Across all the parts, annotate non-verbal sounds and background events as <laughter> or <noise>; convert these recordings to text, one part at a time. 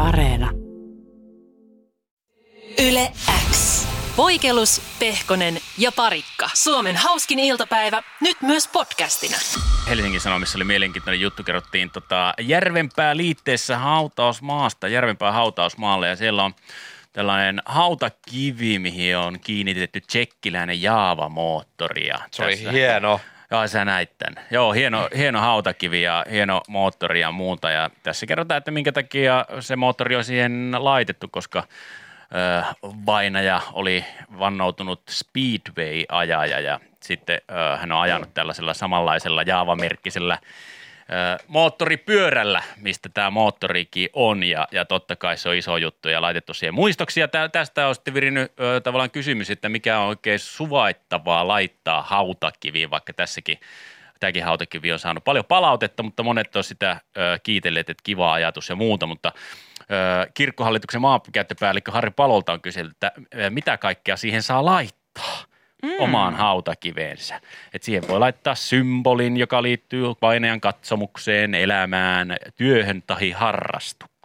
Areena. Yle X. Voikelus, Pehkonen ja Parikka. Suomen hauskin iltapäivä, nyt myös podcastina. Helsingin Sanomissa oli mielenkiintoinen juttu, kerrottiin tota Järvenpää liitteessä hautausmaasta, Järvenpää hautausmaalle ja siellä on tällainen hautakivi, mihin on kiinnitetty tsekkiläinen Jaava-moottori. Ja Se oli tässä- hieno. Joo, sä näit tämän. Joo, hieno, hieno hautakivi ja hieno moottori ja muuta. Ja tässä kerrotaan, että minkä takia se moottori on siihen laitettu, koska ö, vainaja oli vannoutunut Speedway-ajaja ja sitten ö, hän on ajanut tällaisella samanlaisella Jaava-merkkisellä ö, moottoripyörällä, mistä tämä moottorikin on ja, ja totta kai se on iso juttu ja laitettu siihen muistoksi. Ja tä, tästä on sitten virinnyt ö, tavallaan kysymys, että mikä on oikein suvaittavaa laittaa hautakiviin, vaikka tässäkin tämäkin hautakivi on saanut paljon palautetta, mutta monet on sitä ö, kiitelleet, että kiva ajatus ja muuta, mutta ö, kirkkohallituksen maankäyttöpäällikkö Harri Palolta on kysellyt, että mitä kaikkea siihen saa laittaa mm. omaan hautakiveensä. Et siihen voi laittaa symbolin, joka liittyy painajan katsomukseen, elämään, työhön tai harrastukseen.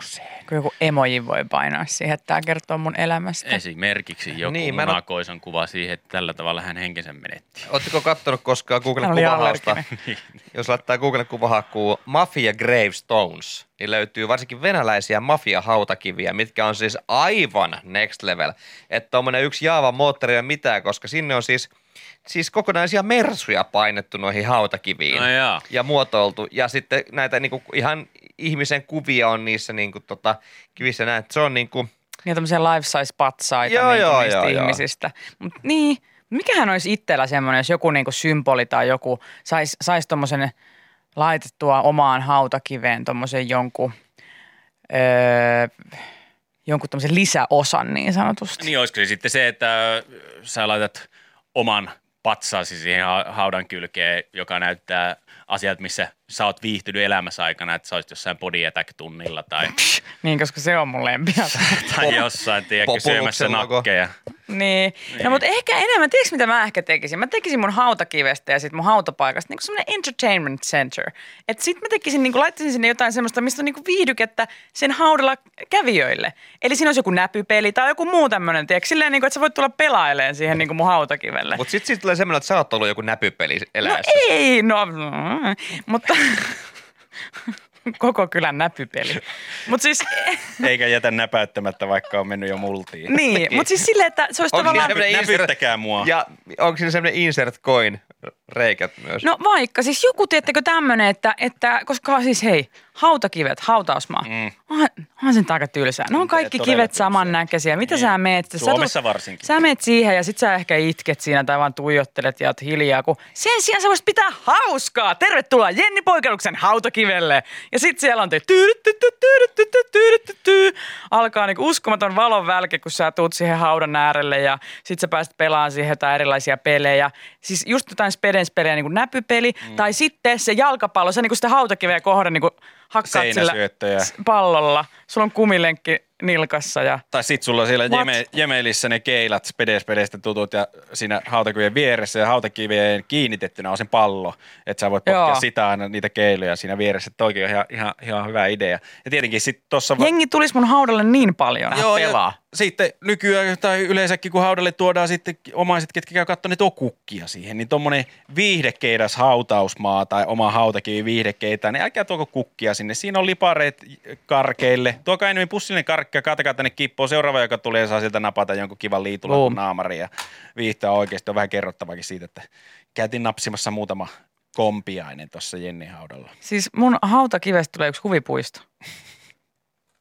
Kun joku emoji voi painaa siihen, että tämä kertoo mun elämästä. Esimerkiksi joku Niin, niin, mä en munakoisan kuva siihen, että tällä tavalla hän henkensä menetti. Oletteko kattonut koskaan oli kuvahausta? allerginen. <laughs> Jos laittaa Googlen kuvahakuun Mafia Gravestones, niin löytyy varsinkin venäläisiä mafia-hautakiviä, mitkä on siis aivan next level. Että tommonen yksi Jaava moottori ole mitään, koska sinne on siis, siis kokonaisia mersuja painettu noihin hautakiviin. No jaa. ja muotoiltu. Ja sitten näitä niinku ihan ihmisen kuvia on niissä niinku tota, kivissä näin. että Se on niinku, Niin tämmöisiä life size patsaita Joo, niin joo, niistä joo, joo. ihmisistä. Mut niin, mikähän olisi itsellä semmoinen, jos joku niinku symboli tai joku saisi sais tommosen laitettua omaan hautakiveen tommosen jonkun, öö, jonkun tämmöisen lisäosan niin sanotusti. Niin olisiko se sitten se, että sä laitat oman patsaasi siihen ha- haudan kylkeen, joka näyttää asiat, missä sä oot viihtynyt elämässä aikana, että sä olisit jossain body attack-tunnilla tai, <laughs> Niin, koska se on mun lempiä. tai jossain, tiedätkö, Populuksen syömässä nakkeja. Niin. No mutta ehkä enemmän, tiedätkö mitä mä ehkä tekisin? Mä tekisin mun hautakivestä ja sitten mun hautapaikasta niin semmoinen entertainment center. Että sit mä tekisin, niin laittaisin sinne jotain semmoista, mistä on niin viihdykettä sen haudalla kävijöille. Eli siinä olisi joku näpypeli tai joku muu tämmöinen, tiedätkö? Silleen, niin kuin, että sä voit tulla pelaileen siihen niin kuin mun hautakivelle. mutta sitten siitä tulee semmoinen, että sä oot ollut joku näpypeli no eläessä. ei, no, mutta <laughs> koko kylän näpypeli. Mutta siis, <laughs> Eikä jätä näpäyttämättä, vaikka on mennyt jo multiin. niin, mutta siis silleen, että se olisi Onko tavallaan... Näpyttäkää mua. Ja onko siinä semmoinen insert coin reikät myös? No vaikka, siis joku, tiettekö tämmöinen, että, että, koska siis hei, hautakivet, hautausmaa, mm. onhan, onhan sen aika tylsää. Ne on kaikki todella kivet samannäköisiä. Mitä Niin. sä meet? Sä Suomessa tulet- varsinkin. Sä meet siihen ja sit sä ehkä itket siinä tai vaan tuijottelet ja oot hiljaa, kun sen sijaan sä voisit pitää hauskaa. Tervetuloa Jenni Poikeluksen hautakivelle. Ja sit siellä on te. Alkaa niinku uskomaton valon välke, kun sä tuut siihen haudan äärelle ja sit sä pääset pelaamaan siihen jotain erilaisia pelejä. Siis just jotain spedenspelejä, niin kuin näpypeli, mm. tai sitten se jalkapallo, sä niinku sitä hautakiveä kohden niinku hakkaat sillä pallolla. Sulla on kumilenkki nilkassa ja Tai sit sulla on siellä What? Jeme, Jemelissä ne keilat, spedespedestä tutut ja siinä hautakivien vieressä ja hautakivien kiinnitettynä on se pallo, että sä voit potkia Joo. sitä aina niitä keiloja siinä vieressä. Toikin on ihan, ihan, ihan hyvä idea. Ja tietenkin sitten tuossa... va- jengi tulisi mun haudalle niin paljon. Joo, pelaa. ja sitten nykyään tai yleensäkin kun haudalle tuodaan sitten omaiset, ketkä käy katsomaan, tuo kukkia siihen, niin tuommoinen viihdekeidas hautausmaa tai oma hautakivi viihdekeita, niin älkää tuoko kukkia sinne. Siinä on lipareet karkeille. Tuokaa enemmän pussillinen karkki ja katakaa tänne kippoon. Seuraava, joka tulee, saa sieltä napata jonkun kivan liitulan Boom. naamari ja viihtyä oikeasti. On vähän kerrottavakin siitä, että käytiin napsimassa muutama kompiainen tuossa Jenni haudalla. Siis mun hautakivestä tulee yksi huvipuisto.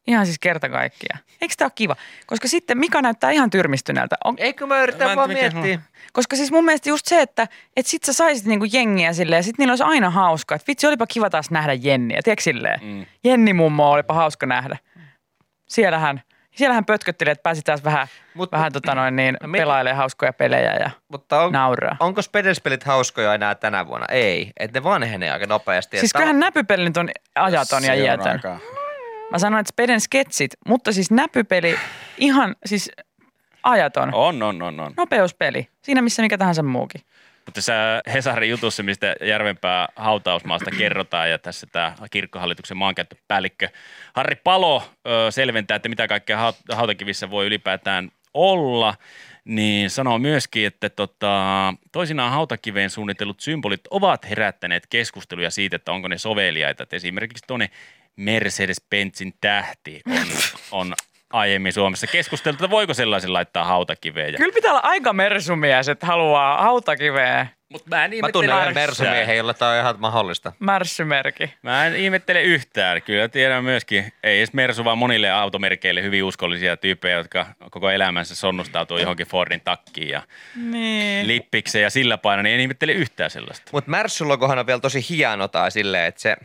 Ihan siis kerta kaikkia. Eikö tämä ole kiva? Koska sitten Mika näyttää ihan tyrmistyneeltä. On, Eikö mä yritän Mä vaan miettiä. koska siis mun mielestä just se, että et sit sä saisit niinku jengiä silleen ja sit niillä olisi aina hauska. Et vitsi, olipa kiva taas nähdä Jenniä, tiedätkö silleen? Mm. Jenni mummo olipa hauska nähdä. Siellähän, siellähän pötkötteli, että pääsi taas vähän, Mut- vähän tota noin niin, No pelailemaan hauskoja pelejä ja Mutta on, nauraa. onko spedespelit hauskoja enää tänä vuonna? Ei. Että ne vanhenee aika nopeasti. Siis Että- kyllähän näpypeli nyt on ajaton ja Se on iätön. aika- Mä sanoin, että Speden sketsit, mutta siis näpypeli ihan siis ajaton. On, on, on, on. Nopeuspeli. Siinä missä mikä tahansa muukin. Mutta tässä Hesarin jutussa, mistä Järvenpää hautausmaasta kerrotaan ja tässä tämä kirkkohallituksen maankäyttöpäällikkö Harri Palo ö, selventää, että mitä kaikkea haut- hautakivissä voi ylipäätään olla, niin sanoo myöskin, että tota, toisinaan hautakiveen suunnitellut symbolit ovat herättäneet keskusteluja siitä, että onko ne soveliaita. Että esimerkiksi tuonne Mercedes-Benzin tähti on, on aiemmin Suomessa keskusteltu, että voiko sellaisen laittaa hautakiveen. Kyllä pitää olla aika mersumies, että haluaa hautakiveen mutta mä en Mä ihmettele tunnen yhtään. mersumiehen, jolla tämä on ihan mahdollista. märssymerkki. Mä en ihmettele yhtään. Kyllä tiedän myöskin, ei edes Mersu, vaan monille automerkeille hyvin uskollisia tyyppejä, jotka koko elämänsä sonnustautuu johonkin Fordin takkiin ja Niin. lippikseen ja sillä painoin, niin en ihmettele yhtään sellaista. Mutta Märssylogohan on vielä tosi hieno tai silleen, että se,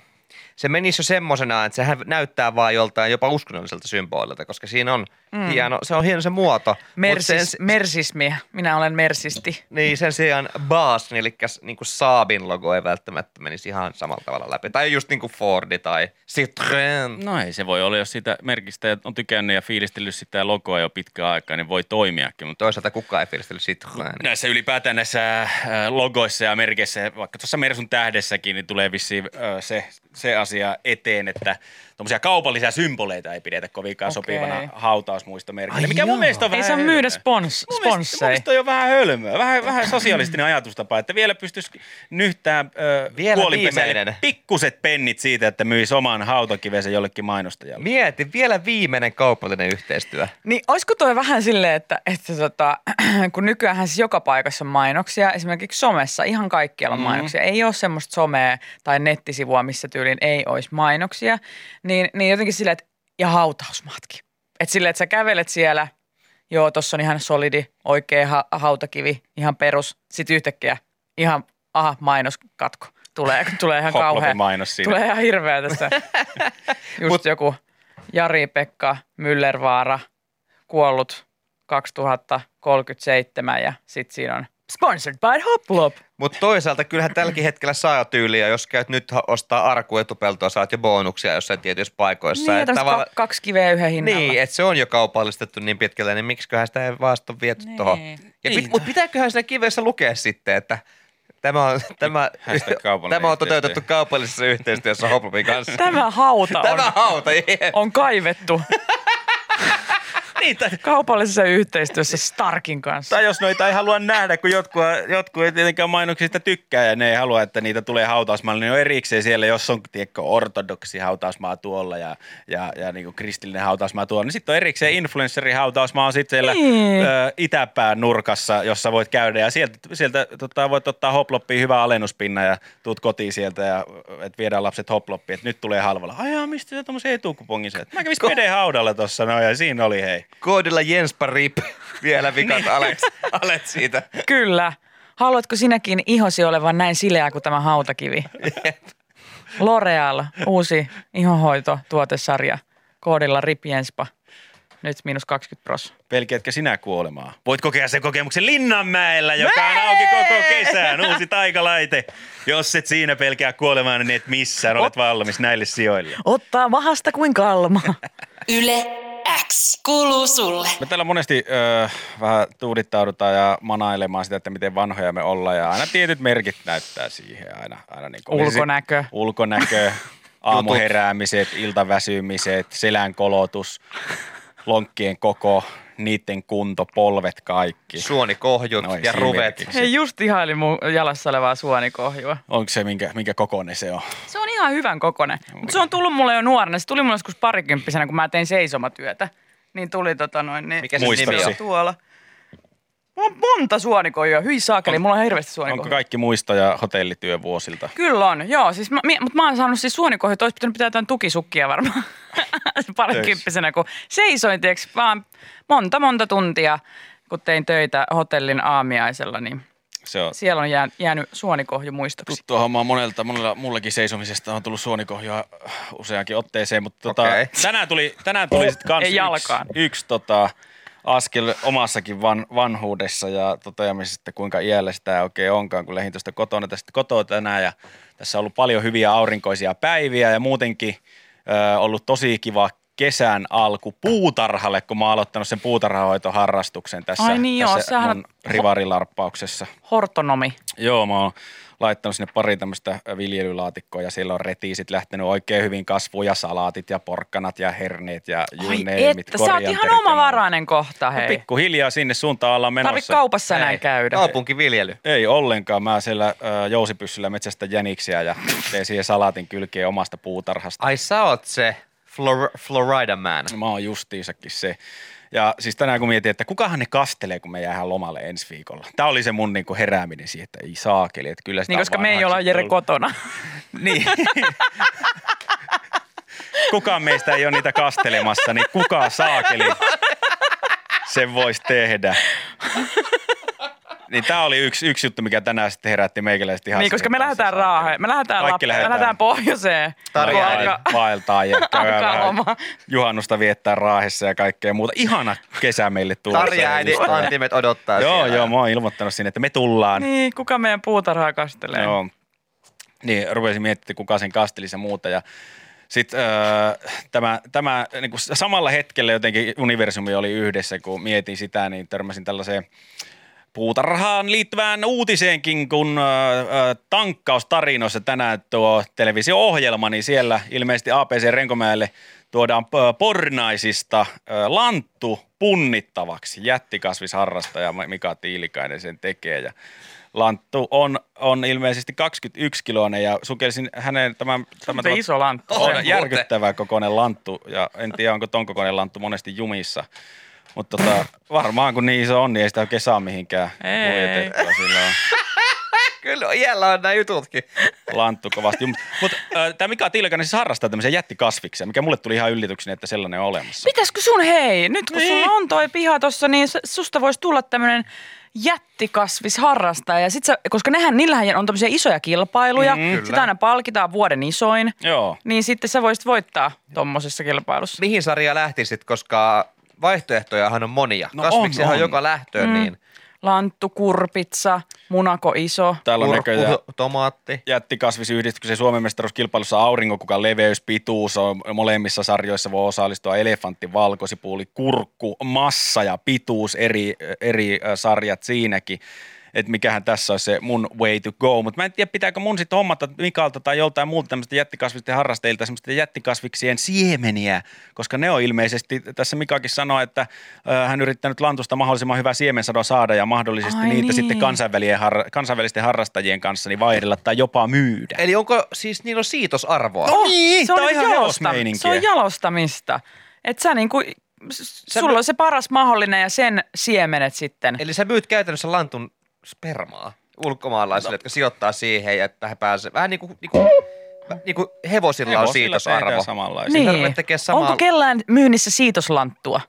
se menisi jo semmosena, että sehän näyttää vaan joltain jopa uskonnolliselta symbolilta, koska siinä on mm. hieno, se on hieno se muoto. Mersis, sen, mersismi. Minä olen mersisti. niin sen sijaan Baas, eli niin kuin Saabin logo ei välttämättä menisi ihan samalla tavalla läpi. Tai just niin kuin Fordi tai Citroën. No ei se voi olla, jos sitä merkistä on tykännyt ja fiilistellyt sitä logoa jo pitkään aikaa, niin voi toimiakin. Mutta Toisaalta kukaan ei fiilistely Citroën. näissä ylipäätään näissä äh, logoissa ja merkeissä, vaikka tuossa Mersun tähdessäkin, niin tulee vissiin äh, se, se asia eteen, että tuommoisia kaupallisia symboleita ei pidetä kovinkaan Okei. sopivana hautausmuistomerkkinä, Ai mikä mun joo. mielestä on Ei saa myydä hölmöä. spons, Mun mielestä, mun sponsseja. mielestä on jo vähän hölmöä, vähän, vähän sosialistinen ajatustapa, että vielä pystyisi nyhtää ö, Vielä kuolinpesälle pikkuset pennit siitä, että myisi oman hautakivensä jollekin mainostajalle. Mieti, vielä viimeinen kaupallinen yhteistyö. Niin olisiko toi vähän silleen, että, että tota, <clears throat> kun nykyään siis joka paikassa on mainoksia, esimerkiksi somessa ihan kaikkialla on Mhm. mainoksia. Ei ole semmoista somea tai nettisivua, missä tyyliin ei olisi mainoksia. Niin, niin jotenkin silleen, että ja hautausmaatkin. Että silleen, että sä kävelet siellä, joo, tossa on ihan solidi, oikea ha- hautakivi, ihan perus. Sitten yhtäkkiä ihan, aha, mainoskatko. Tulee, tulee ihan <laughs> Hoplopin kauhea. mainos siinä. Tulee ihan hirveä tässä. <laughs> Just Mut- joku Jari-Pekka Müllervaara kuollut 2037 ja sit siinä on sponsored by Hoplop. Mutta toisaalta kyllähän tälläkin hetkellä saa tyyliä, jos käyt nyt ostaa arkuetupeltoa, saat jo bonuksia jossain tietyissä paikoissa. Niin, Et ja tavalla- ka- kaksi kiveä yhden hinnalla. Niin, että se on jo kaupallistettu niin pitkälle, niin miksiköhän sitä ei ole viety Niin. tuohon. Ja Niin. pit, mutta pitääköhän siinä kivessä lukea sitten, että tämä on, <laughs> tämä, tämä on toteutettu kaupallisessa yhteistyössä Hoplopin kanssa. Tämä hauta <laughs> on, Tämä hauta, jep. on kaivettu <laughs> Niin, tai, kaupallisessa yhteistyössä Starkin kanssa. tai jos noita ei halua nähdä, kun jotkut, jotkut ei tietenkään mainoksista tykkää ja ne ei halua, että niitä tulee hautausmaalle, niin on erikseen siellä, jos on tiedätkö, ortodoksi hautausmaa tuolla ja, ja, ja niin kuin kristillinen hautausmaa tuolla, niin sitten on erikseen influenssari hautausmaa on sitten siellä Niin. ö, itäpään nurkassa, jossa voit käydä ja sieltä, sieltä tota, voit ottaa hoploppiin hyvä alennuspinna ja tuut kotiin sieltä ja et viedään lapset hoploppiin, että nyt tulee halvalla. Ai jaa, mistä sä tuommoisen etukupongin? Mä kävin Ko- haudalla tossa noin ja siinä oli hei. Koodilla Jenspa Rip. <laughs> Vielä Niin. vikat alet, alet siitä. Kyllä. Haluatko sinäkin ihosi olevan näin sileä kuin tämä hautakivi? L'Oreal, uusi ihonhoito, tuotesarja, koodilla RIPJENSPA. Nyt miinus 20 pros. Pelkäätkö sinä kuolemaa? Voit kokea sen kokemuksen Linnanmäellä, joka on auki koko kesän. Uusi taikalaite. Jos et siinä pelkää kuolemaa, niin et missään. Olet valmis näille sijoille. Ottaa vahasta kuin kalma. Yle X kuuluu sulle. Me täällä monesti ö, vähän tuudittaudutaan ja manailemaan sitä, että miten vanhoja me ollaan. Ja aina tietyt merkit näyttää siihen. Aina, aina niin kuin- Ulkonäkö. Ulkonäkö, <laughs> aamuheräämiset, iltaväsymiset, selän kolotus, lonkkien koko, niiden kunto, polvet kaikki. Suonikohjut Noin ja ruvet. Hei, just ihaili mun jalassa olevaa suonikohjua. Onko se minkä, minkä kokoinen se on? Se on ihan hyvän kokonen. Mutta se on tullut mulle jo nuorena. Se tuli mulle joskus parikymppisenä, kun mä tein seisomatyötä. Niin tuli tota noin. Niin Mikä se nimi on? tuolla. Mulla on monta suonikohjua. Hyi saakeli, mulla on hirveästi Onko suonikohjua. kaikki muistoja hotellityövuosilta? Kyllä on, joo. Siis mä, mutta mä oon saanut siis suonikohjut, olisi pitänyt pitää jotain tukisukkia varmaan <laughs> parikymppisenä, kun seisoin, tiiäks, vaan monta monta tuntia, kun tein töitä hotellin aamiaisella, niin Se on siellä on jää, jäänyt suonikohju muistoksi. tuttua hommaa monelta, monella mullakin seisomisesta on tullut suonikohjaa useankin otteeseen, mutta tota, Okei. tänään tuli, tänään tuli sitten kans Ei yksi, jalkaan. yksi tota, askel omassakin van, vanhuudessa ja toteamisesta, että kuinka iällä sitä oikein onkaan, kun lähdin tuosta kotona tästä kotoa tänään ja tässä on ollut paljon hyviä aurinkoisia päiviä ja muutenkin ö, ollut tosi kiva kesän alku puutarhalle, kun mä oon aloittanut sen puutarhahoitoharrastuksen tässä, Ai niin joo, tässä mun rivarilarppauksessa. Hortonomi. Joo, mä oon laittanut sinne pari tämmöistä viljelylaatikkoa ja siellä on retiisit lähtenyt oikein hyvin kasvuun ja salaatit ja porkkanat ja herneet ja you Ai että, sä oot ihan omavarainen kohta, No hei. Pikkuhiljaa sinne suuntaan ollaan Tarvitse menossa. kaupassa Ei. näin käydä. Kaupunkiviljely. Ei ollenkaan. Mä siellä äh, jousipyssyllä metsästä jäniksiä ja teen siihen salaatin kylkeen omasta puutarhasta. Ai sä oot se Flor- Florida man. Mä oon justiinsakin se. Ja siis tänään kun mietin, että kukahan ne kastelee, kun me jäähän lomalle ensi viikolla. Tämä oli se mun niinku herääminen siihen, että ei saakeli, että kyllä sitä Niin, koska me ei olla Jere kotona. <laughs> Niin. Kukaan meistä ei ole niitä kastelemassa, niin kuka saakeli <laughs> sen voisi tehdä. Niin tämä oli yksi, yksi juttu, mikä tänään sitten herätti meikäläiset ihan niin, koska me lähdetään. Raaheen. Me lähdetään, Kaikki Lappiin, me lähdetään. lähdetään pohjoiseen. Tarja Kun äiti. alkaa- vaeltaa ja <laughs> käydään juhannusta viettää Raahessa ja kaikkea muuta. Ihana kesä meille tulossa. Tarja äidin antimet odottaa Joo, siellä. joo, mä oon ilmoittanut sinne, että me tullaan. Niin, kuka meidän puutarhaa kastelee? Joo. Niin, rupesin miettimään, kuka sen kastelisi ja muuta. Ja sitten öö, tämä, tämä niin kuin samalla hetkellä jotenkin universumi oli yhdessä, kun mietin sitä, niin törmäsin tällaiseen puutarhaan liittyvään uutiseenkin, kun ö, tankkaustarinoissa tänään tuo televisio-ohjelma, niin siellä ilmeisesti APC Renkomäelle tuodaan pornaisista ö, lanttu punnittavaksi. Jättikasvisharrastaja Mika Tiilikainen sen tekee ja Lanttu on, on ilmeisesti 21 kiloinen ja sukelsin hänen tämän... tämän Se iso lanttu. On. järkyttävä kokoinen lanttu ja en tiedä onko ton kokoinen lanttu monesti jumissa. Mutta tota, varmaan kun niin iso on, niin ei sitä oikein saa mihinkään Ei. Sillä on <laughs> Kyllä iällä on nämä jututkin. lanttu kovasti. Mutta mut, tämä Mika Tiilikainen siis harrastaa tämmöisiä jättikasviksia, mikä mulle tuli ihan yllätyksenä, että sellainen on olemassa. Pitäisikö sun hei, nyt kun Niin. sulla on toi piha tossa, niin susta voisi tulla tämmöinen jättikasvisharrastaja. Ja sit sä, koska nehän, niillähän on tämmöisiä isoja kilpailuja. Mm, Mm, kyllä. Sitä aina palkitaan vuoden isoin. Joo. Niin sitten sä voisit voittaa tommosessa kilpailussa. Mihin sarja lähtisit, koska vaihtoehtojahan on monia. No Kasviksia on, on joka lähtöön, Mm. niin Lanttu, kurpitsa, munako iso. Täällä on kurkku, näköjään tomaatti. jättikasvisyhdistyksen Suomen mestaruuskilpailussa aurinkokukan leveys, pituus on molemmissa sarjoissa voi osallistua elefantti, valkosipuuli, kurkku, massa ja pituus eri, eri ö, sarjat siinäkin että mikähän tässä on se mun way to go. Mutta mä en tiedä, pitääkö mun sitten hommata Mikalta tai joltain muulta tämmöistä jättikasvisten harrastajilta semmoista jättikasviksien siemeniä, koska ne on ilmeisesti, tässä Mikakin sanoi, että ö, hän yrittää nyt lantusta mahdollisimman hyvä siemensado saada ja mahdollisesti Ai niitä niin. sitten kansainvälien har, kansainvälisten harrastajien kanssa niin vaihdella tai jopa myydä. Eli onko siis niillä on siitosarvoa? No niin, se on, ihan jalosta- se on jalostamista. Et sä niinku, s- sulla on se paras mahdollinen ja sen siemenet sitten. Eli sä myyt käytännössä lantun spermaa ulkomaalaisille, no. jotka sijoittaa siihen, että he pääsevät vähän niin kuin, niin kuin, niin kuin hevosilla, on Hevosilla siitosarvo. tehdään samanlaisia. Niin. Tekee samaa- Onko kellään myynnissä siitoslanttua?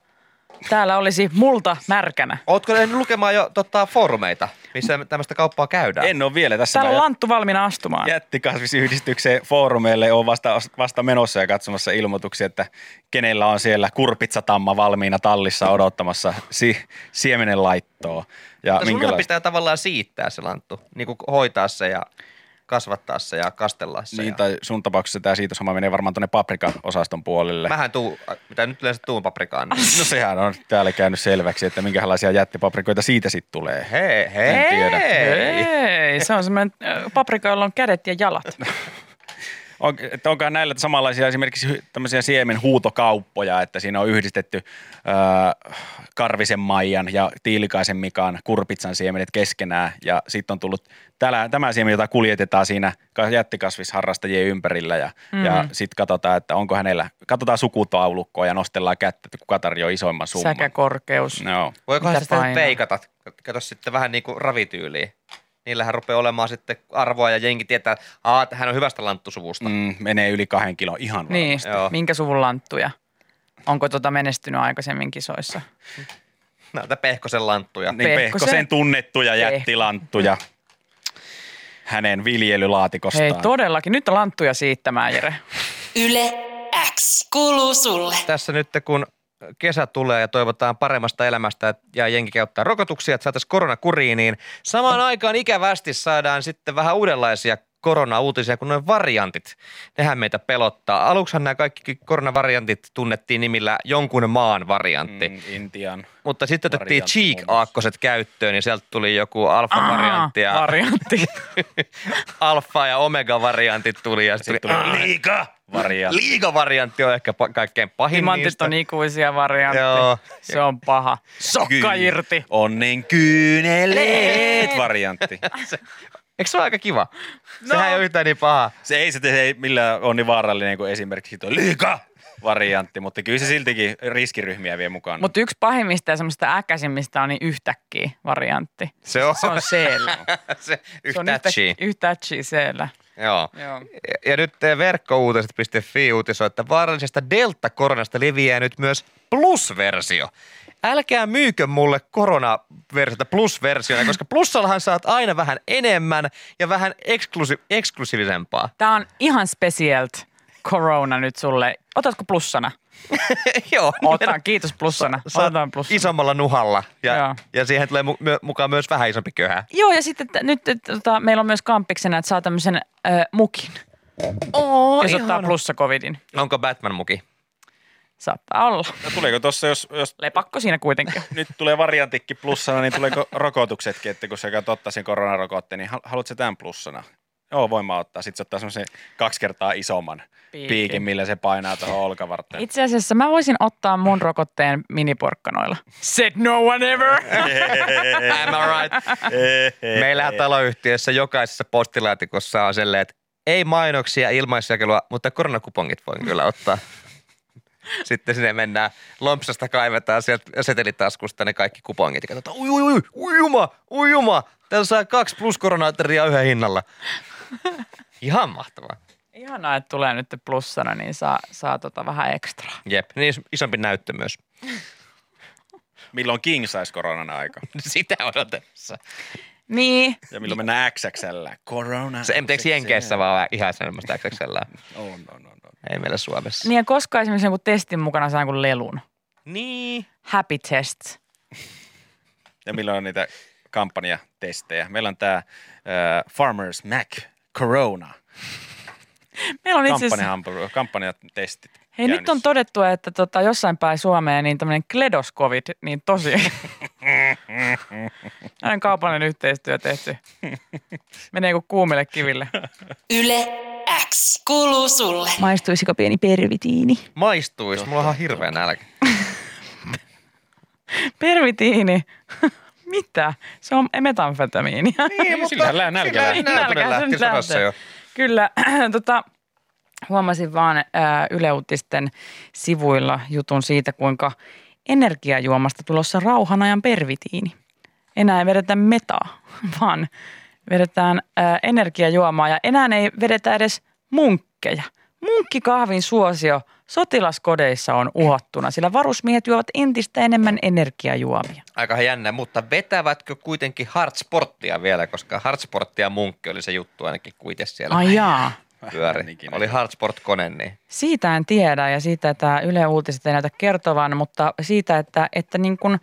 Täällä olisi multa märkänä. Ootko ehtinyt lukemaan jo tota, foorumeita, missä tämmöistä kauppaa käydään? En ole vielä tässä. Täällä on lanttu valmiina astumaan. jättikasvisyhdistyksen foorumeille on vasta, vasta menossa ja katsomassa ilmoituksia, että kenellä on siellä kurpitsatamma valmiina tallissa odottamassa si- siemenen laittoa. Ja Mutta minkälaista- pitää tavallaan siittää se lanttu, niin kuin hoitaa se ja kasvattaa se ja kastella se. Niin, ja... tai sun tapauksessa tämä siitoshomma menee varmaan tuonne paprika-osaston puolelle. Mähän tuu, mitä nyt yleensä tuun paprikaan. Niin. No sehän on täällä käynyt selväksi, että minkälaisia jättipaprikoita siitä sitten tulee. Hei, hei. En tiedä. Ei, se on semmoinen paprika, jolla on kädet ja jalat. <laughs> On, että onkohan näillä samanlaisia esimerkiksi tämmöisiä siemenhuutokauppoja, että siinä on yhdistetty ö, Karvisen Maijan ja Tiilikaisen Mikan kurpitsan siemenet keskenään ja sitten on tullut täällä, tämä siemen, jota kuljetetaan siinä ka- jättikasvisharrastajien ympärillä ja, mm. ja sitten katsotaan, että onko hänellä, katsotaan sukutaulukkoa ja nostellaan kättä, että kuka tarjoaa isoimman summan. Säkäkorkeus. No. Voikohan Mitä se sitten painaa? peikata? Kato sitten vähän niin kuin ravityyliin. Niillähän rupeaa olemaan sitten arvoa ja jengi tietää, että hän on hyvästä lanttusuvusta. Mm. Menee yli kahden kilon ihan Niin. Joo. minkä suvun lanttuja? Onko tota menestynyt aikaisemmin kisoissa? Näitä pehkosen lanttuja. Niin Pehkosen- Pehkosen tunnettuja Pehko. jättilanttuja hänen viljelylaatikostaan. Hei, todellakin. Nyt on lanttuja siittämään, Jere. Yle X kuuluu sulle. Tässä nyt kun kesä tulee ja toivotaan paremmasta elämästä ja jengi käyttää rokotuksia, että saataisiin korona kuriin, niin samaan aikaan ikävästi saadaan sitten vähän uudenlaisia korona-uutisia kuin noin variantit. Nehän meitä pelottaa. Aluksihan nämä kaikki koronavariantit tunnettiin nimillä jonkun maan variantti. Mm, Intian. Mutta sitten otettiin Variantti cheek muun muassa. aakkoset käyttöön ja sieltä tuli joku alfa-variantti ja variantti. <laughs> alfa- ja omega-variantit tuli ja sitten Sitten tuli tuli liika variantti. liiga-variantti on ehkä pa- kaikkein pahin Timantit niistä. on ikuisia variantteja. Joo. Se on paha. Sokka irti. Onnen kyyneleet variantti. <laughs> Eikö se ole aika kiva? Sehän ei ole yhtään niin paha. Se ei, se, se ei millään ole niin vaarallinen kuin esimerkiksi tuo liika variantti, mutta kyllä se siltikin riskiryhmiä vie mukaan. Mutta yksi pahimmista ja semmoista äkäisimmistä on niin yhtäkkiä variantti. Se on, Se on seellä. se <laughs> Se on yhtätchi. yhtätchi seellä. Joo. Joo. Ja, ja nyt verkkouutiset.fi uutisoi, että vaarallisesta Delta-koronasta leviää nyt myös plus-versio. Älkää myykö mulle koronaversiota plus-versiona, koska plussallahan saat aina vähän enemmän ja vähän eksklusi- eksklusiivisempaa. Tämä on ihan specialt corona nyt sulle. Otatko plussana? <laughs> Joo. Otan, kiitos plussana. Saat Otan plussana. isommalla nuhalla ja, Joo. ja siihen tulee mu- mukaan myös vähän isompi köhä. Joo, ja sitten t- nyt t- tota, meillä on myös kampiksena, että saa tämmöisen äh, mukin, Oh, jos ottaa plussa covidin. Onko Batman-muki? Saattaa olla. No, tuleeko tuossa, jos, jos Lepakko siinä kuitenkin. <laughs> nyt tulee variantikki plussana, niin tuleeko rokotuksetkin, että kun sä ottaa sen koronarokotteen, niin hal- haluatko sä tämän plussana? Joo, voin mä ottaa. Sitten se ottaa semmoisen kaksi kertaa isomman Piikin. piikin, millä se painaa tuohon olkavarteen. Itse asiassa mä voisin ottaa mun rokotteen miniporkkanoilla. Said no one ever. <laughs> Am I right? <laughs> Meillähän taloyhtiössä jokaisessa postilaatikossa on silleen, että ei mainoksia, ilmaisjakelua, mutta koronakupongit voin kyllä ottaa. <laughs> Sitten sinne mennään, lompsasta kaivetaan sieltä setelitaskusta ne kaikki kupongit ja katsotaan, ui, ui, ui, ujuma, ujuma, täällä saa kaksi plus koronaateria yhden hinnalla. <laughs> Ihan mahtavaa. Ihanaa, että tulee nyt plussana, niin saa, saa tota vähän ekstraa. Jep, niin is- isompi näyttö myös. <laughs> Milloin King saisi koronan aika? <laughs> Sitä odotemassa. Niin, Ja milloin mennään XXL? Corona Se MTX Jenkeissä vaan ihan semmoista XXL. On, on, on, on. Ei meillä Suomessa. niin ja koska esimerkiksi jonkun testin mukana saa jonkun lelun. Niin. Happy test. Ja milloin on niitä kampanjatestejä? Meillä on tämä uh, Farmers Mac Corona. Meillä on itse asiassa, kampanjatestit. hei nyt on käynnissä. todettu, että tota, jossain päin Suomeen niin tämmöinen kledoskovid, niin tosi. <laughs> Näin kaupallinen yhteistyö tehty. Menee kuin kuumille kiville. Yle X kuuluu sulle. Maistuisiko pieni pervitiini? Maistuisi. Mulla on ihan hirveä nälkä. Pervitiini? Mitä? Se on metamfetamiinia. Niin, lää nälkä lähtee. Nälkä lähti sodassa lähtee. jo. Kyllä, <clears throat> tota, huomasin vaan ää, Yle Uutisten sivuilla jutun siitä, kuinka energiajuomasta tulossa rauhanajan pervitiini. Enää ei vedetä metaa, <laughs> vaan vedetään ää, energiajuomaa ja enää ei vedetä edes munkkeja. Munkkikahvin suosio sotilaskodeissa on uhattuna, sillä varusmiehet juovat entistä enemmän energiajuomia. Aika jännä, mutta vetävätkö kuitenkin hardsporttia vielä, koska hardsporttia ja munkki oli se juttu ainakin kuitenkin siellä Ai jaa. pyöri. Oli hardsport-kone, niin Siitä en tiedä ja siitä, että Yle Uutiset ei näytä kertovan, mutta siitä, että, että niin kun,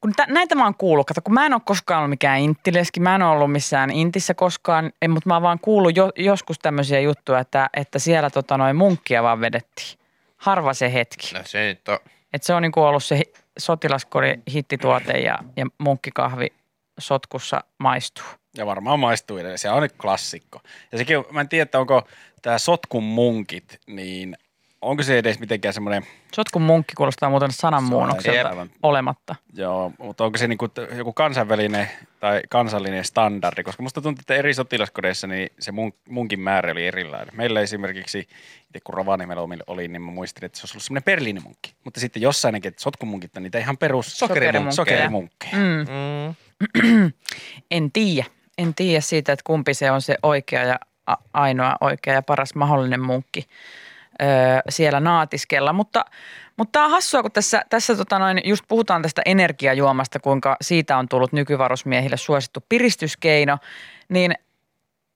kun tä, näitä mä oon kuullut, kato, kun mä en ole koskaan ollut mikään inttileski, mä en ole ollut missään intissä koskaan, en, mutta mä oon vaan kuullut jo, joskus tämmöisiä juttuja, että, että siellä tota noin munkkia vaan vedettiin. Harva se hetki. no se nyt on. Että se on niin kuin ollut se sotilaskodin hittituote ja, ja munkkikahvi sotkussa maistuu. Ja varmaan maistuu edelleen. Se on nyt klassikko. Ja sekin, mä en tiedä, että onko tämä sotkun munkit, niin onko se edes mitenkään semmoinen, Sotkun munkki kuulostaa muuten sananmuunnokselta olematta. joo, mutta onko se niinku t- joku kansainvälinen tai kansallinen standardi, koska musta tuntuu, että eri sotilaskodeissa niin se mun, munkin määrä oli erilainen. Meillä esimerkiksi, itse kun Rovaniemellä oli- niin mä muistin, että se olisi ollut semmoinen berliinimunkki. Mutta sitten jossain näkee, että sotkumunkit on niitä ihan perus Sokerimunkkeja. sokerimunkkeja. Mm. Mm. <clears throat> En tiedä. En tiedä siitä, että kumpi se on se oikea ja ainoa oikea ja paras mahdollinen munkki siellä naatiskella. Mutta, mutta tämä on hassua, kun tässä, tässä tota noin, just puhutaan tästä energiajuomasta, kuinka siitä on tullut nykyvarusmiehille suosittu piristyskeino, niin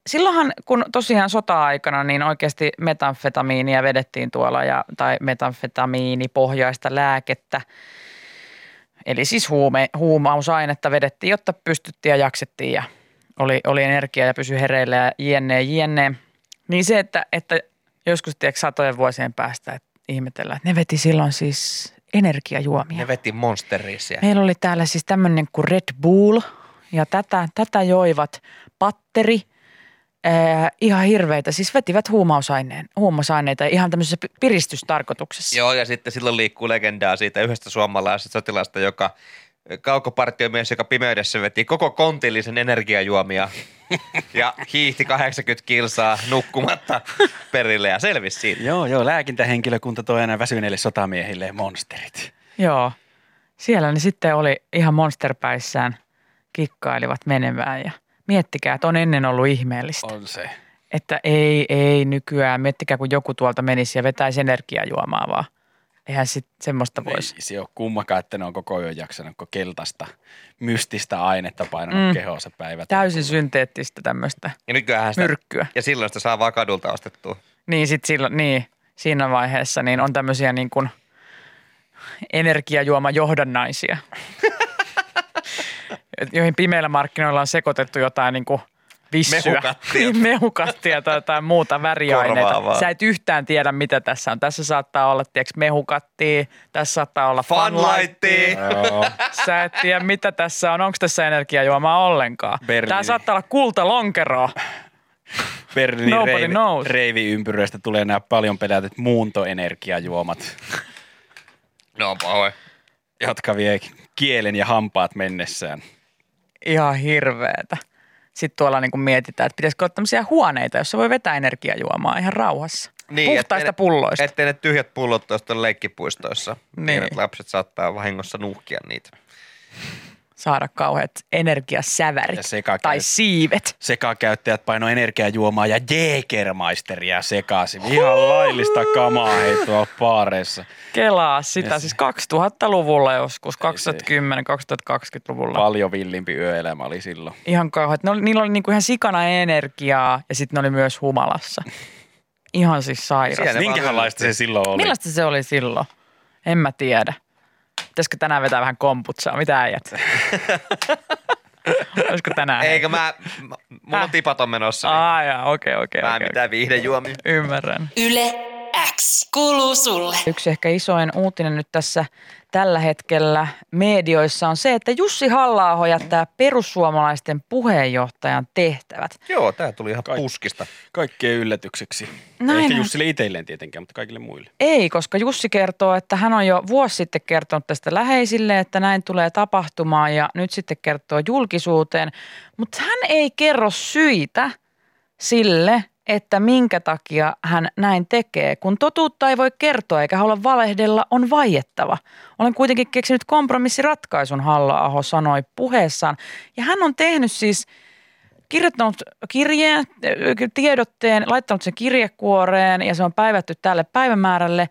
silloinhan, kun tosiaan sota-aikana, niin oikeasti metamfetamiinia vedettiin tuolla, ja, tai metamfetamiinipohjaista lääkettä, Eli siis huume, huumausainetta vedettiin, jotta pystyttiin ja jaksettiin ja oli, oli energiaa ja pysyi hereillä ja jne, jne. Niin se, että, että joskus tiedätkö, satojen vuosien päästä että ihmetellään, että ne veti silloin siis energiajuomia. Ne veti monsterisia. Meillä oli täällä siis tämmöinen kuin Red Bull ja tätä, tätä joivat patteri, ää, ihan hirveitä, siis vetivät huumausaineen, huumausaineita ihan tämmöisessä pi- piristystarkoituksessa. Joo, ja sitten silloin liikkuu legendaa siitä yhdestä suomalaisesta sotilasta, joka kaukopartiomies, joka pimeydessä veti koko kontillisen energiajuomia ja hiihti 80 kilsaa nukkumatta perille ja selvisi siitä. Joo, joo, lääkintähenkilökunta toi aina väsyneille sotamiehille monsterit. Joo, siellä ne sitten oli ihan monsterpäissään, kikkailivat menemään ja miettikää, että on ennen ollut ihmeellistä. On se. Että ei, ei nykyään, miettikää kun joku tuolta menisi ja vetäisi energiajuomaa vaan. Eihän sit semmoista voisi. Ei se ole kummakaan, että ne on koko ajan jaksanut kun keltaista mystistä ainetta painanut mm. kehoonsa päivät. Täysin synteettistä tämmöistä Ja nykyään sitä, myrkkyä. ja silloin sitä saa vaan kadulta ostettua. Niin sit silloin, niin, siinä vaiheessa niin on tämmöisiä niin kuin energiajuomajohdannaisia, <laughs> joihin pimeillä markkinoilla on sekoitettu jotain niin kuin vissyä. Mehukattia. <laughs> Mehukattia tai jotain muuta väriaineita. Korvaavaa. Sä et yhtään tiedä, mitä tässä on. Tässä saattaa olla, tiedätkö, mehukattia, tässä saattaa olla Funlightia. <laughs> Sä et tiedä, mitä tässä on. Onko tässä energiajuomaa ollenkaan? Berliini. Tämä saattaa olla kultalonkero. Berliinin Nobody reivi, knows. reiviympyröistä tulee nämä paljon pelätyt muuntoenergiajuomat, No on pahoin. jotka vie kielen ja hampaat mennessään. Ihan hirveetä. Sitten tuolla niin kuin mietitään, että pitäisikö olla tämmöisiä huoneita, jossa voi vetää energiajuomaa ihan rauhassa. Puhtaista ettei ne- pulloista. Ettei ne tyhjät pullot tuosta leikkipuistoissa. Niin. Niin. lapset saattaa vahingossa nuuhkia niitä. Saada kauheat energiasävärit Ja sekakäyt- tai siivet. Sekakäyttäjät paino energiajuomaa ja Jägermeisteria sekaisin. Ihan laillista kamaa hei tuolla baareissa. Kelaa sitä, Ja siis 2000-luvulla joskus, Ei se- 2010-2020-luvulla. Paljon villimpi yöelämä oli silloin. Ihan kauheat. Ne oli, niillä oli niinku ihan sikana energiaa ja sitten ne oli myös humalassa. Ihan siis sairas. Minkälaista se silloin oli? Millaista se oli silloin? En mä tiedä. Pitäisikö tänään vetää vähän komputsaa? Mitä äijät? <laughs> Olisiko tänään? Eikö mä, mulla on tipaton menossa. Niin Aa, jaa, okei, okei, mä en okei. mitään viihdejuomia. Ymmärrän. Yle kuuluu sulle. Yksi ehkä isoin uutinen nyt tässä tällä hetkellä medioissa on se, että Jussi halla jättää perussuomalaisten puheenjohtajan tehtävät. Joo, tää tuli ihan Kaikki. puskista. Kaikkeen yllätykseksi. Näin Ehkä on. Jussille itselleen tietenkään, mutta kaikille muille. Ei, koska Jussi kertoo, että hän on jo vuosi sitten kertonut tästä läheisille, että näin tulee tapahtumaan ja nyt sitten kertoo julkisuuteen. Mutta hän ei kerro syitä sille, että minkä takia hän näin tekee. Kun totuutta ei voi kertoa eikä halua valehdella, on vaiettava. Olen kuitenkin keksinyt kompromissiratkaisun, halla sanoi puheessaan. Ja hän on tehnyt siis kirjoittanut kirjeen, tiedotteen, laittanut sen kirjekuoreen ja se on päivätty tälle päivämäärälle.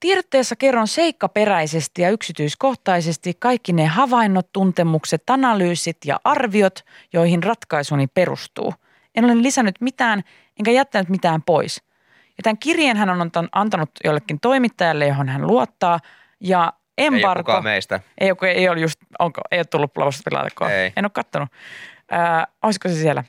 Tiedotteessa kerron seikkaperäisesti ja yksityiskohtaisesti kaikki ne havainnot, tuntemukset, analyysit ja arviot, joihin ratkaisuni perustuu. En ole lisännyt mitään enkä jättänyt mitään pois. Ja tämän kirjeen hän on antan- antanut jollekin toimittajalle, johon hän luottaa. Ja Ei ole embargo, kukaan meistä. ei ole, ei ole just, onko, ei ole tullut lavastopilaatikkoa. Ei. En ole kattonut. Ää, olisiko se siellä?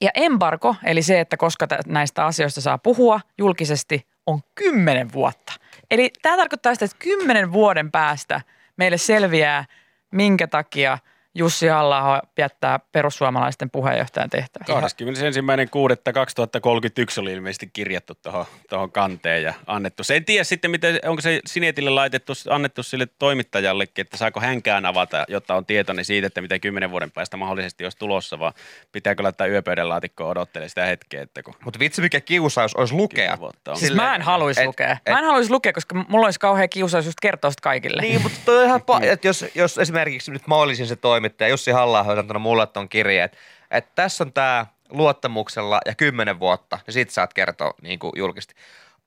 Ja embargo, eli se, että koska tä- näistä asioista saa puhua julkisesti, on kymmenen vuotta. Eli tämä tarkoittaa sitä, että kymmenen vuoden päästä meille selviää, minkä takia Jussi halla jättää perussuomalaisten puheenjohtajan tehtävän. 21.6.2031 oli ilmeisesti kirjattu tuohon, tuohon kanteen ja annettu. Se en tiedä sitten, miten, onko se Sinetille laitettu, annettu sille toimittajallekin, että saako hänkään avata, jotta on tietoinen siitä, että mitä kymmenen vuoden päästä mahdollisesti olisi tulossa, vaan pitääkö laittaa yöpöydän laatikkoon odottelemaan sitä hetkeä, että kun Mutta vitsi mikä kiusaus olisi lukea. Kymmenen vuotta on. Siis Silleen, mä en haluaisi et- lukea. et- Mä en haluaisi lukea, koska mulla olisi kauhean kiusaus just kertoa sitä kaikille. Niin, mutta toi on ihan pa- että jos, jos esimerkiksi nyt mä olisin se toimittaja, Jussi halla olisi antanut mulle ton kirjeen, että, tässä on tämä luottamuksella ja kymmenen vuotta, niin sit saat kertoa niin kuin julkisesti.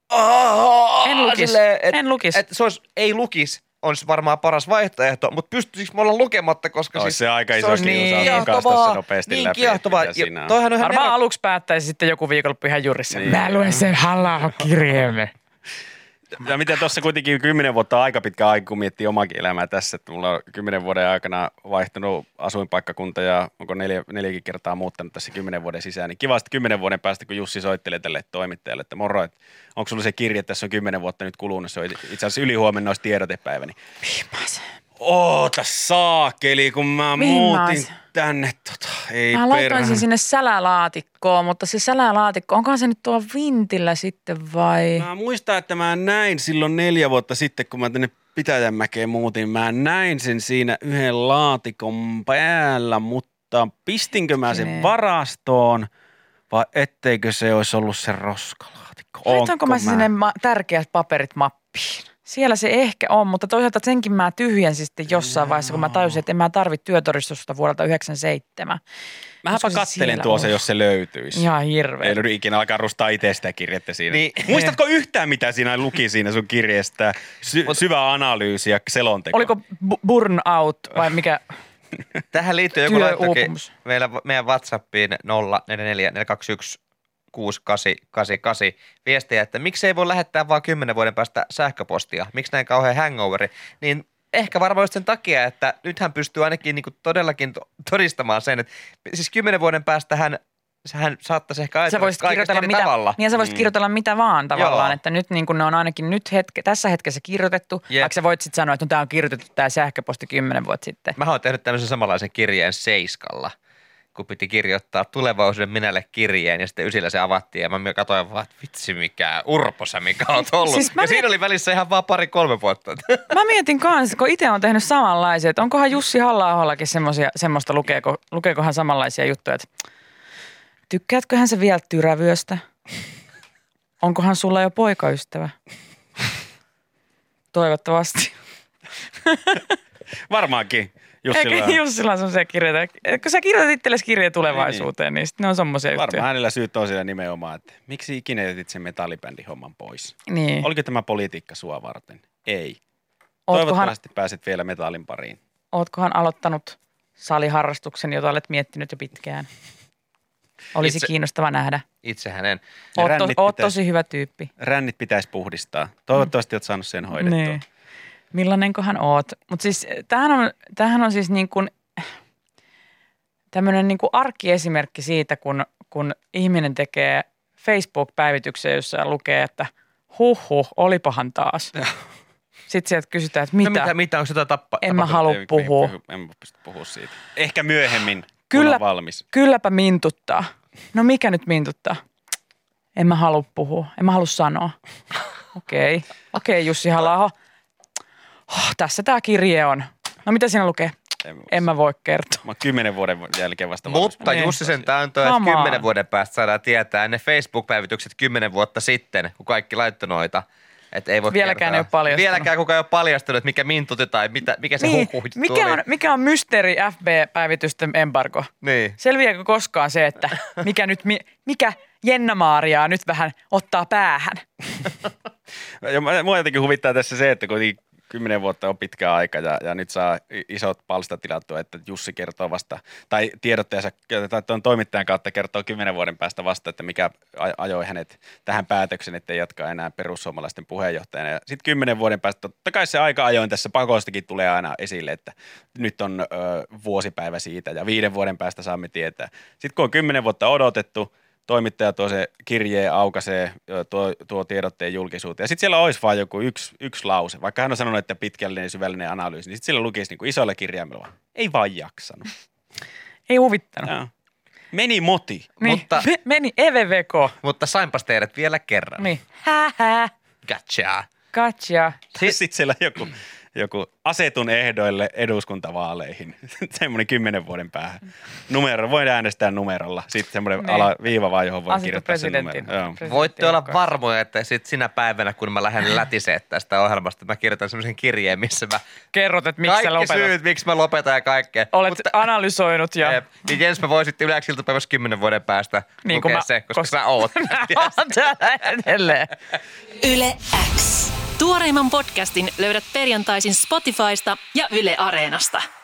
Aa, En lukis. En lukis. Että se olisi, ei lukis, olisi varmaan paras vaihtoehto, mutta pystyisikö me olla lukematta, koska Olisi siis se aika iso kiusaus, niin se nopeasti niin läpi, kiehtovaa. Ja on. toihan on ihan Varmaan nero- aluksi päättäisi sitten joku viikonloppu ihan jurissa. Niin. Mä luen sen halla kirjeemme. Ja miten tuossa kuitenkin kymmenen vuotta aika pitkä aika, kun miettii omakin elämää tässä, että mulla on kymmenen vuoden aikana vaihtunut asuinpaikkakunta ja onko neljä, neljäkin kertaa muuttanut tässä kymmenen vuoden sisään. Niin kivasti kymmenen vuoden päästä, kun Jussi soittelee tälle toimittajalle, että moro, että onko sulla se kirje, että tässä on kymmenen vuotta nyt kulunut, se on itse asiassa ylihuomenna olisi tiedotepäivä. Niin Oota saakeli, kun mä Mihin mä muutin ois- tänne. Tota, ei Mä laitoin sen sinne sälälaatikkoon, mutta se sälälaatikko, onkohan se nyt tuo vintillä sitten vai? Mä muistan, että mä näin silloin neljä vuotta sitten, kun mä tänne Pitäjänmäkeen muutin. Mä näin sen siinä yhden laatikon päällä, mutta pistinkö mä sen varastoon vai etteikö se olisi ollut se roskalaatikko? Laitoinko Onko mä sinne ma- tärkeät paperit mappiin? Siellä se ehkä on, mutta toisaalta senkin mä tyhjensin sitten jossain vaiheessa, kun mä tajusin, että en mä tarvitse työtodistusta vuodelta 97. Mähäpä Olisiko se kattelen siellä tuossa, jos se löytyisi. Ihan hirveä. Ei löydy ikinä alkaa rustaa itse sitä kirjettä siinä. Niin. <laughs> Muistatko yhtään, mitä siinä luki siinä sun kirjeestä? Sy- syvä analyysi ja selonteko. Oliko bu- burnout vai mikä? Tähän liittyy joku laittokin meillä, meidän WhatsAppiin 044421 6888 viestiä, että miksei voi lähettää vaan 10 vuoden päästä sähköpostia, miksi näin kauhean hangoveri, niin ehkä varmaan just sen takia, että nythän pystyy ainakin niin todellakin to- todistamaan sen, että siis 10 vuoden päästä hän, hän saattaisi ehkä Sä ajatella voisit kaikesta kirjoitella mitä, tavalla. niin sä voisit Mm. kirjoitella mitä vaan tavallaan, Joo. että nyt niin kun ne on ainakin nyt hetke, tässä hetkessä kirjoitettu, Jep. vaikka sä voit sitten sanoa, että no, tämä on kirjoitettu tämä sähköposti kymmenen vuotta sitten. Mä oon tehnyt tämmöisen samanlaisen kirjeen Seiskalla, kun piti kirjoittaa tulevaisuuden minälle kirjeen ja sitten ysillä se avattiin ja mä katsoin vaan, että vitsi mikä urpo sä mikä ollut. Siis Siis mä ja mie- siinä oli välissä ihan vaan pari-kolme vuotta. <laughs> Mä mietin kanssa, kun itse on tehnyt samanlaisia, että onkohan Jussi halla semmosia, semmoista, lukeeko, lukeekohan samanlaisia juttuja, että tykkäätköhän sä vielä tyrävyöstä? Onkohan sulla jo poikaystävä? Toivottavasti. Varmaankin. Jussilla Eikä on. Jussilla on semmoisia kirjeitä. Kun sä kirjoitat itsellesi kirjeen tulevaisuuteen, niin, sit ne on semmoisia juttuja. Varmaan hänellä syyt on siellä nimenomaan, että miksi ikinä jätit sen metallibändin homman pois? Niin. Oliko tämä politiikka sua varten? Ei. Ootkohan, Toivottavasti pääset vielä metallin pariin. ootkohan aloittanut saliharrastuksen, jota olet miettinyt jo pitkään? Olisi Itse- kiinnostava nähdä. Itse hänen. Ne Oot, to, oot pitäisi- tosi hyvä tyyppi. Rännit pitäisi puhdistaa. Toivottavasti olet saanut sen hoidettua. Niin. Millainenkohan oot? Mutta siis tämähän on, tämähän on siis niin kuin tämmöinen niin kuin arkkiesimerkki siitä, kun, kun ihminen tekee Facebook-päivityksen, jossa lukee, että huh huh, olipahan taas. Sitten sieltä kysytään, että mitä? No mitä, mitä onko jotain tappa? En mä halua puhua. puhu- En pysty puhua siitä. Ehkä myöhemmin, Kyllä. on valmis. Kylläpä mintuttaa. No mikä nyt mintuttaa? En mä halua puhua, en mä halua sanoa. Okei, okay. okei okay, Jussi halla oh, tässä tämä kirje on. No mitä siinä lukee? En, En mä voi kertoa. Mä kymmenen vuoden jälkeen vasta. Mutta Niin. Jussi sen täyntö, että kymmenen vuoden päästä saadaan tietää ne Facebook-päivitykset kymmenen vuotta sitten, kun kaikki laittoi noita. Että ei voi Vieläkään kertoa. ei ole paljastunut. Vieläkään kukaan ei ole paljastunut, että mikä mintuti tai mitä, mikä se Niin, mikä, oli. on, mikä on mysteeri FB-päivitysten embargo? Niin. Selviääkö koskaan se, että mikä nyt, mi- mikä Jenna-Maariaa nyt vähän ottaa päähän? <laughs> Ja mä- mua jotenkin huvittaa tässä se, että kuitenkin kymmenen vuotta on pitkä aika ja, ja nyt saa isot palstat tilattua, että Jussi kertoo vasta, tai tiedottajansa, tai tuon toimittajan kautta kertoo kymmenen vuoden päästä vasta, että mikä ajoi hänet tähän päätöksen, että ei jatkaa enää perussuomalaisten puheenjohtajana. Ja sitten kymmenen vuoden päästä, totta kai se aika ajoin tässä pakostakin tulee aina esille, että nyt on ö, vuosipäivä siitä ja viiden vuoden päästä saamme tietää. Sitten kun on kymmenen vuotta odotettu, toimittaja tuo se kirjeen aukaisee, tuo, tuo tiedotteen julkisuuteen. Ja sitten siellä olisi vain joku yksi, yksi lause, vaikka hän on sanonut, että pitkällinen ja syvällinen analyysi, niin sitten siellä lukisi niin kuin isolla kirjaimella, ei vaan jaksanut. <laughs> Ei huvittanut. Joo. Meni moti. Niin, Mutta- me, meni EVVK. Mutta sainpas teidät vielä kerran. Niin, hää, Gotcha. katja. <laughs> Sitten siellä joku, joku asetun ehdoille eduskuntavaaleihin. <laughs> semmoinen kymmenen vuoden päähän. Numero, voin äänestää numerolla. Sitten semmoinen Niin. ala, viiva vaan, johon voi Asetu kirjoittaa sen presidentin. numeron. Voitte olla varmoja, että sit sinä päivänä, kun mä lähden <laughs> lätisee tästä ohjelmasta, mä kirjoitan semmoisen kirjeen, missä mä Kerrot, että miksi sä kaikki lopetat. syyt, miksi mä lopetan ja kaikkea. Olet analysoinut ja... Jep. Niin Jens, mä voisin yleensä iltapäivässä kymmenen vuoden päästä Niin kuin lukea mä- se, koska koska- sä oot. <laughs> on täällä edelleen. Yle X. Tuoreimman podcastin löydät perjantaisin Spotifysta ja Yle Areenasta.